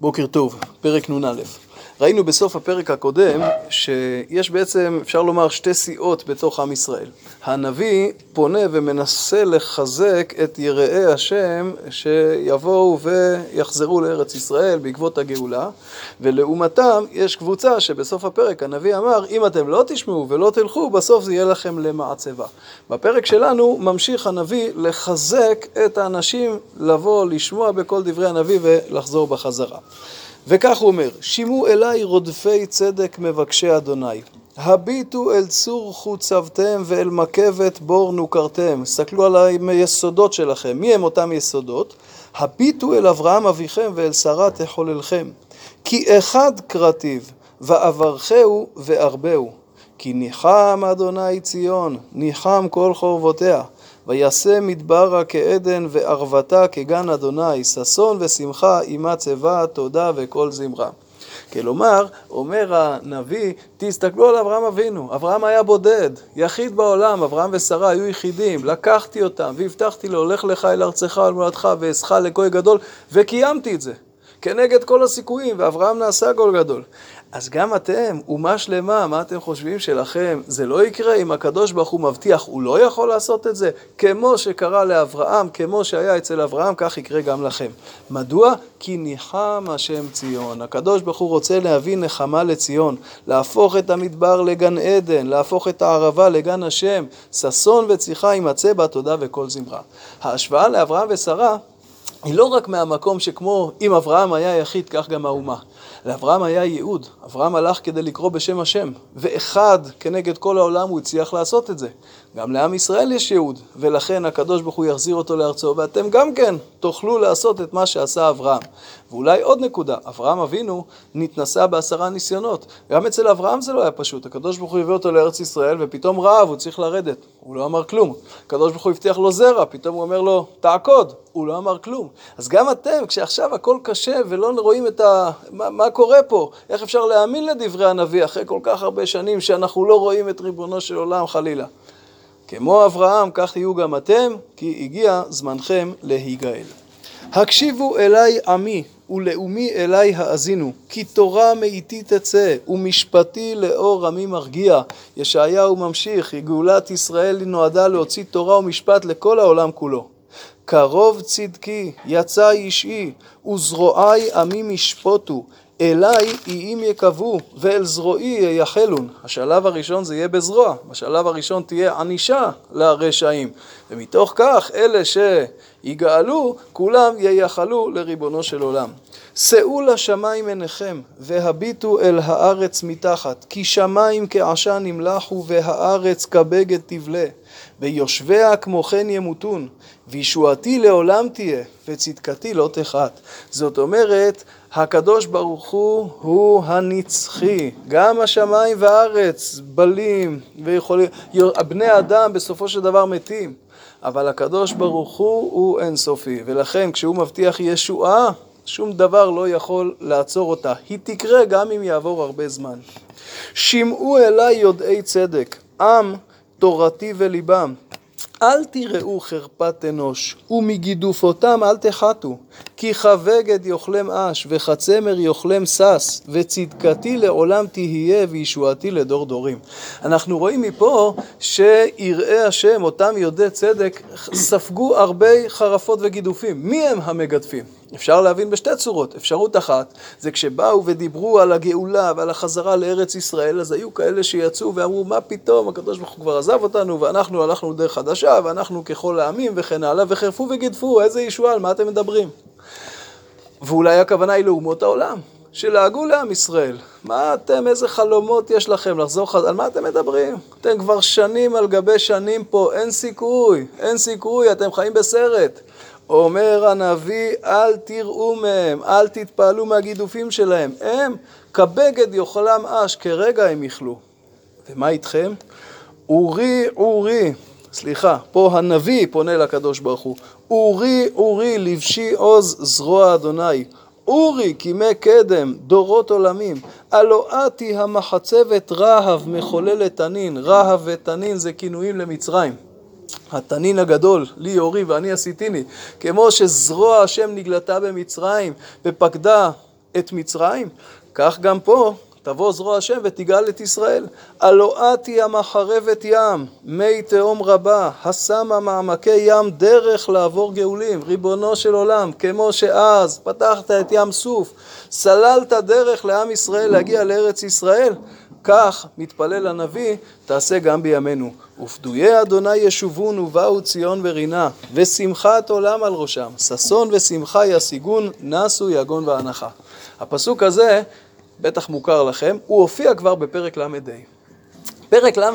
בוקר טוב, פרק נ"א. ראינו בסוף הפרק הקודם שיש בעצם, אפשר לומר, שתי סיעות בתוך עם ישראל. הנביא פונה ומנסה לחזק את יראי השם שיבואו ויחזרו לארץ ישראל בעקבות הגאולה, ולעומתם יש קבוצה שבסוף הפרק הנביא אמר, אם אתם לא תשמעו ולא תלכו, בסוף זה יהיה לכם למעצבה. בפרק שלנו ממשיך הנביא לחזק את האנשים לבוא, לשמוע בכל דברי הנביא ולחזור בחזרה. וכך הוא אומר, שימו אליי רודפי צדק מבקשי אדוני. הביטו אל צור חוצבתם ואל מקבת בור נוכרתם. הסתכלו על היסודות שלכם. מי הם אותם יסודות? הביטו אל אברהם אביכם ואל שרה תחוללכם. כי אחד קרטיו, ואברכהו וארבהו. כי ניחם אדוני ציון, ניחם כל חורבותיה. ויעשה מדברה כעדן וערבתה כגן אדוני, ששון ושמחה עמה צבא, תודה וכל זמרה. כלומר, אומר הנביא, תסתכלו על אברהם אבינו, אברהם היה בודד, יחיד בעולם, אברהם ושרה היו יחידים, לקחתי אותם והבטחתי לו, לך לך אל ארצך אל מולדתך ואעשך לגוי גדול, וקיימתי את זה. כנגד כל הסיכויים, ואברהם נעשה גול גדול. אז גם אתם, אומה שלמה, מה אתם חושבים שלכם? זה לא יקרה אם הקדוש ברוך הוא מבטיח, הוא לא יכול לעשות את זה? כמו שקרה לאברהם, כמו שהיה אצל אברהם, כך יקרה גם לכם. מדוע? כי ניחם השם ציון. הקדוש ברוך הוא רוצה להביא נחמה לציון, להפוך את המדבר לגן עדן, להפוך את הערבה לגן השם, ששון וצריחה יימצא בה תודה וכל זמרה. ההשוואה לאברהם ושרה היא לא רק מהמקום שכמו אם אברהם היה יחיד, כך גם האומה. לאברהם היה ייעוד, אברהם הלך כדי לקרוא בשם השם, ואחד כנגד כל העולם הוא הצליח לעשות את זה. גם לעם ישראל יש ייעוד, ולכן הקדוש ברוך הוא יחזיר אותו לארצו, ואתם גם כן תוכלו לעשות את מה שעשה אברהם. ואולי עוד נקודה, אברהם אבינו נתנסה בעשרה ניסיונות. גם אצל אברהם זה לא היה פשוט, הקדוש ברוך הוא הביא אותו לארץ ישראל, ופתאום רעב, הוא צריך לרדת. הוא לא אמר כלום. הקדוש ברוך הוא הבטיח לו זרע, פתאום הוא אומר לו, תעקוד. הוא לא אמר כלום. אז גם אתם, כשעכשיו הכל קשה ולא רואים את ה... מה, מה קורה פה, איך אפשר להאמין לדברי הנביא אחרי כל כך הרבה שנים שאנחנו לא רואים את ריבונו של עולם חלילה. כמו אברהם, כך תהיו גם אתם, כי הגיע זמנכם להיגאל. הקשיבו אליי עמי, ולאומי אליי האזינו, כי תורה מאיתי תצא, ומשפטי לאור עמי מרגיע. ישעיהו ממשיך, גאולת ישראל נועדה להוציא תורה ומשפט לכל העולם כולו. קרוב צדקי, יצא אישי, וזרועי עמי משפוטו. אליי איים יקבעו, ואל זרועי ייחלון. השלב הראשון זה יהיה בזרוע, בשלב הראשון תהיה ענישה לרשעים. ומתוך כך, אלה שיגאלו, כולם ייחלו לריבונו של עולם. שאו לשמיים עיניכם, והביטו אל הארץ מתחת, כי שמיים כעשן ימלחו, והארץ כבגד תבלה. ויושביה כמו כן ימותון, וישועתי לעולם תהיה, וצדקתי לא תחת. זאת אומרת, הקדוש ברוך הוא הוא הנצחי, גם השמיים והארץ בלים ויכולים, בני אדם בסופו של דבר מתים, אבל הקדוש ברוך הוא הוא אינסופי, ולכן כשהוא מבטיח ישועה, שום דבר לא יכול לעצור אותה, היא תקרה גם אם יעבור הרבה זמן. שמעו אליי יודעי צדק, עם תורתי וליבם, אל תראו חרפת אנוש, ומגידופותם אל תחתו, כי חבגד יאכלם אש, וחצמר יאכלם שש, וצדקתי לעולם תהיה, וישועתי לדור דורים. אנחנו רואים מפה שיראי השם, אותם יודעי צדק, ספגו הרבה חרפות וגידופים. מי הם המגדפים? אפשר להבין בשתי צורות. אפשרות אחת, זה כשבאו ודיברו על הגאולה ועל החזרה לארץ ישראל, אז היו כאלה שיצאו ואמרו, מה פתאום, הקדוש ברוך הוא כבר עזב אותנו, ואנחנו הלכנו דרך חדשה, ואנחנו ככל העמים וכן הלאה, וחרפו וגידפו, איזה ישועה, על מה אתם מדברים? ואולי הכוונה היא לאומות העולם, שלעגו לעם ישראל. מה אתם, איזה חלומות יש לכם לחזור חזרה, על מה אתם מדברים? אתם כבר שנים על גבי שנים פה, אין סיכוי, אין סיכוי, אתם חיים בסרט. אומר הנביא, אל תראו מהם, אל תתפעלו מהגידופים שלהם. הם כבגד יאכלם אש, כרגע הם יכלו. ומה איתכם? אורי, אורי, סליחה, פה הנביא פונה לקדוש ברוך הוא. אורי, אורי, לבשי עוז זרוע אדוני. אורי, כימי קדם, דורות עולמים. הלואתי המחצבת רהב מחוללת תנין. רהב ותנין זה כינויים למצרים. התנין הגדול, לי יורי ואני עשיתיני, כמו שזרוע השם נגלתה במצרים ופקדה את מצרים, כך גם פה תבוא זרוע השם ותגאל את ישראל. הלא את היא המחרבת ים, מי תהום רבה, השמה מעמקי ים דרך לעבור גאולים. ריבונו של עולם, כמו שאז פתחת את ים סוף, סללת דרך לעם ישראל להגיע לארץ ישראל, כך מתפלל הנביא, תעשה גם בימינו. ופדויי אדוני ישובון ובאו ציון ורינה, ושמחת עולם על ראשם, ששון ושמחה ישיגון, נסו יגון ואנחה. הפסוק הזה בטח מוכר לכם, הוא הופיע כבר בפרק ל"ה. פרק ל"ה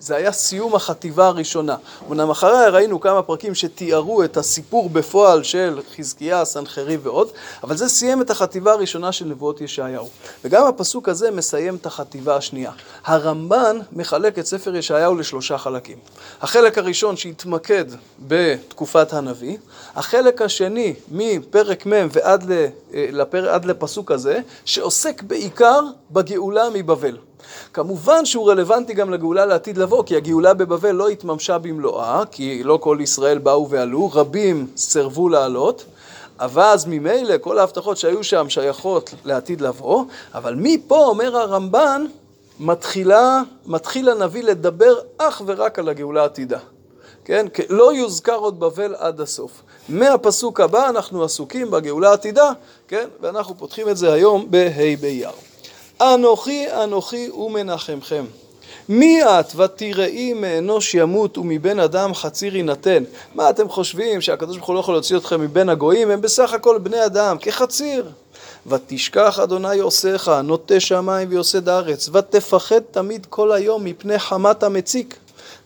זה היה סיום החטיבה הראשונה. אמנם אחריה ראינו כמה פרקים שתיארו את הסיפור בפועל של חזקיה, סנחריב ועוד, אבל זה סיים את החטיבה הראשונה של נבואות ישעיהו. וגם הפסוק הזה מסיים את החטיבה השנייה. הרמב"ן מחלק את ספר ישעיהו לשלושה חלקים. החלק הראשון שהתמקד בתקופת הנביא, החלק השני מפרק מ' ועד לפר... עד לפסוק הזה, שעוסק בעיקר בגאולה מבבל. כמובן שהוא רלוונטי גם לגאולה לעתיד לבוא, כי הגאולה בבבל לא התממשה במלואה, כי לא כל ישראל באו ועלו, רבים סירבו לעלות, אז ממילא כל ההבטחות שהיו שם שייכות לעתיד לבוא, אבל מפה אומר הרמב"ן, מתחילה, מתחיל הנביא לדבר אך ורק על הגאולה העתידה. כן? לא יוזכר עוד בבל עד הסוף. מהפסוק הבא אנחנו עסוקים בגאולה העתידה, כן? ואנחנו פותחים את זה היום בה' באייר. אנוכי אנוכי ומנחמכם. מי את ותראי מאנוש ימות ומבן אדם חציר יינתן? מה אתם חושבים שהקדוש ברוך הוא לא יכול להוציא אתכם מבין הגויים? הם בסך הכל בני אדם, כחציר. ותשכח אדוני עושיך, נוטה שמיים ויוסד הארץ, ותפחד תמיד כל היום מפני חמת המציק,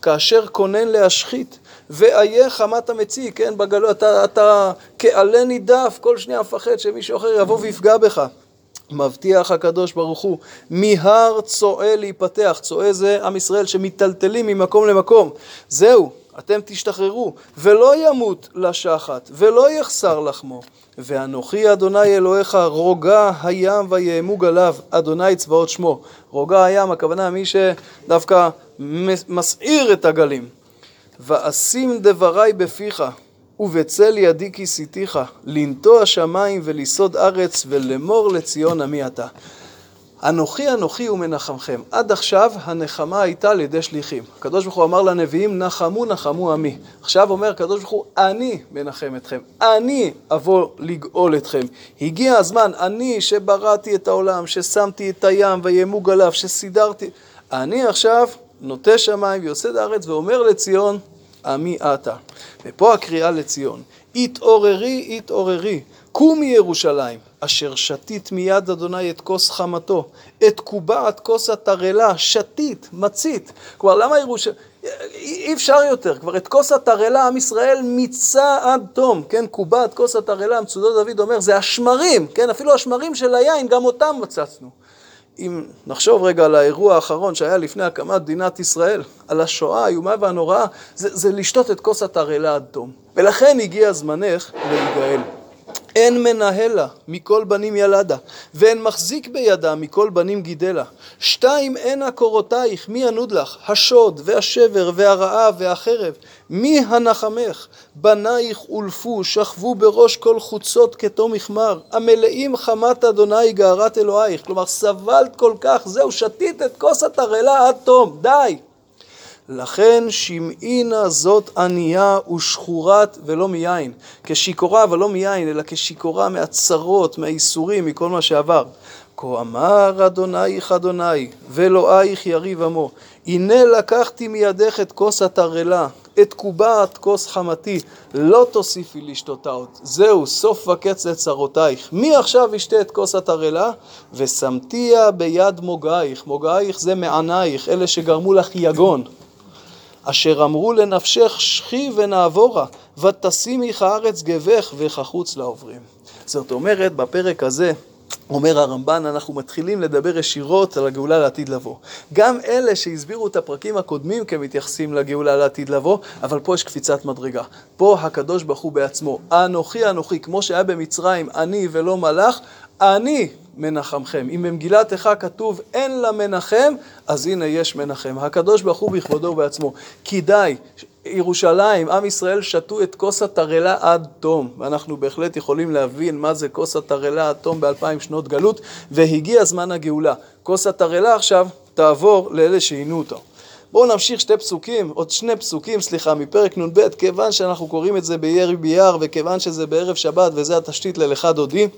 כאשר כונן להשחית. ואיה חמת המציק, כן, בגלו, אתה, אתה כעלה נידף, כל שנייה מפחד שמישהו אחר יבוא ויפגע בך. מבטיח הקדוש ברוך הוא, מהר צועה להיפתח, צועה זה עם ישראל שמיטלטלים ממקום למקום, זהו, אתם תשתחררו, ולא ימות לשחת, ולא יחסר לחמו. ואנוכי אדוני אלוהיך רוגע הים ויעמוג עליו, אדוני צבאות שמו. רוגע הים, הכוונה מי שדווקא מסעיר את הגלים. ואשים דברי בפיך, ובצל ידי כיסיתיך, לנטוע שמיים וליסוד ארץ, ולמור לציון עמי אתה. אנוכי אנוכי ומנחמכם. עד עכשיו הנחמה הייתה על ידי שליחים. הקדוש ברוך הוא אמר לנביאים, נחמו נחמו עמי. עכשיו אומר הקדוש ברוך הוא, אני מנחם אתכם. אני אבוא לגאול אתכם. הגיע הזמן, אני שבראתי את העולם, ששמתי את הים וימוג עליו, שסידרתי. אני עכשיו נוטה שמיים ויוסד הארץ ואומר לציון, עמי עתה. ופה הקריאה לציון, התעוררי, התעוררי, קומי ירושלים, אשר שתית מיד אדוני את כוס חמתו, את קובעת כוס התרעלה, שתית, מצית. כלומר, למה ירושלים... אי אפשר יותר, כבר את כוס התרעלה עם ישראל מיצה עד תום, כן, קובעת כוס התרעלה, מצודו דוד אומר, זה השמרים, כן, אפילו השמרים של היין, גם אותם מצצנו. אם נחשוב רגע על האירוע האחרון שהיה לפני הקמת מדינת ישראל, על השואה האיומה והנוראה, זה, זה לשתות את כוס התרעלה עד תום. ולכן הגיע זמנך להיגאל. אין מנהלה מכל בנים ילדה, ואין מחזיק בידה מכל בנים גידלה. שתיים אין עקורותייך, מי ינוד לך? השוד והשבר והרעב והחרב. מי הנחמך? בנייך אולפו, שכבו בראש כל חוצות כתום מחמר. המלאים חמת אדוני גערת אלוהיך. כלומר, סבלת כל כך, זהו, שתית את כוס התרעלה עד תום, די. לכן שמעינה זאת ענייה ושחורת ולא מיין, כשיכורה ולא מיין, אלא כשיכורה מהצרות, מהייסורים, מכל מה שעבר. כה אמר אדונייך אדוני, ואלוהיך יריב עמו, הנה לקחתי מידך את כוס התרעלה, את קובעת כוס חמתי, לא תוסיפי לשתותה עוד. זהו, סוף וקץ לצרותייך. מי עכשיו ישתה את כוס התרעלה? ושמתיה ביד מוגייך. מוגייך זה מענייך, אלה שגרמו לך יגון. אשר אמרו לנפשך שכי ונעבורה, ותשימי הארץ גבך וכחוץ לעוברים. זאת אומרת, בפרק הזה אומר הרמב"ן, אנחנו מתחילים לדבר ישירות על הגאולה לעתיד לבוא. גם אלה שהסבירו את הפרקים הקודמים כמתייחסים לגאולה לעתיד לבוא, אבל פה יש קפיצת מדרגה. פה הקדוש ברוך הוא בעצמו, אנוכי אנוכי, כמו שהיה במצרים, אני ולא מלאך, אני מנחמכם. אם במגילת איכה כתוב אין לה מנחם, אז הנה יש מנחם. הקדוש ברוך הוא בכבודו ובעצמו. כדאי ירושלים, עם ישראל שתו את כוס התרעלה עד תום, ואנחנו בהחלט יכולים להבין מה זה כוס התרעלה עד תום באלפיים שנות גלות, והגיע זמן הגאולה. כוס התרעלה עכשיו תעבור לאלה שעינו אותו. בואו נמשיך שתי פסוקים, עוד שני פסוקים, סליחה, מפרק נ"ב, כיוון שאנחנו קוראים את זה בירי ביער, וכיוון שזה בערב שבת וזה התשתית ללכה דודי.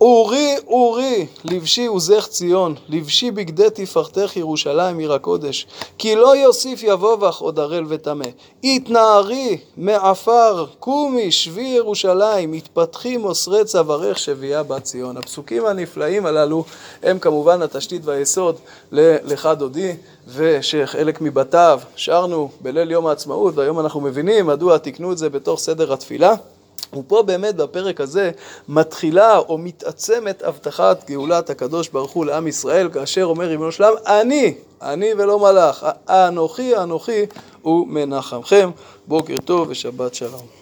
אורי אורי לבשי עוזך ציון, לבשי בגדי תפארתך ירושלים עיר הקודש. כי לא יוסיף יבוא בך עוד ערל וטמא. התנערי מעפר, קומי שבי ירושלים, התפתחי מוסרי צווארך שבייה בת ציון. הפסוקים הנפלאים הללו הם כמובן התשתית והיסוד ללכה דודי, ושחלק מבתיו שרנו בליל יום העצמאות, והיום אנחנו מבינים מדוע תיקנו את זה בתוך סדר התפילה. ופה באמת בפרק הזה מתחילה או מתעצמת הבטחת גאולת הקדוש ברוך הוא לעם ישראל, כאשר אומר ריבונו של עולם, אני, אני ולא מלאך, אנוכי אנוכי ומנחמכם. בוקר טוב ושבת שלום.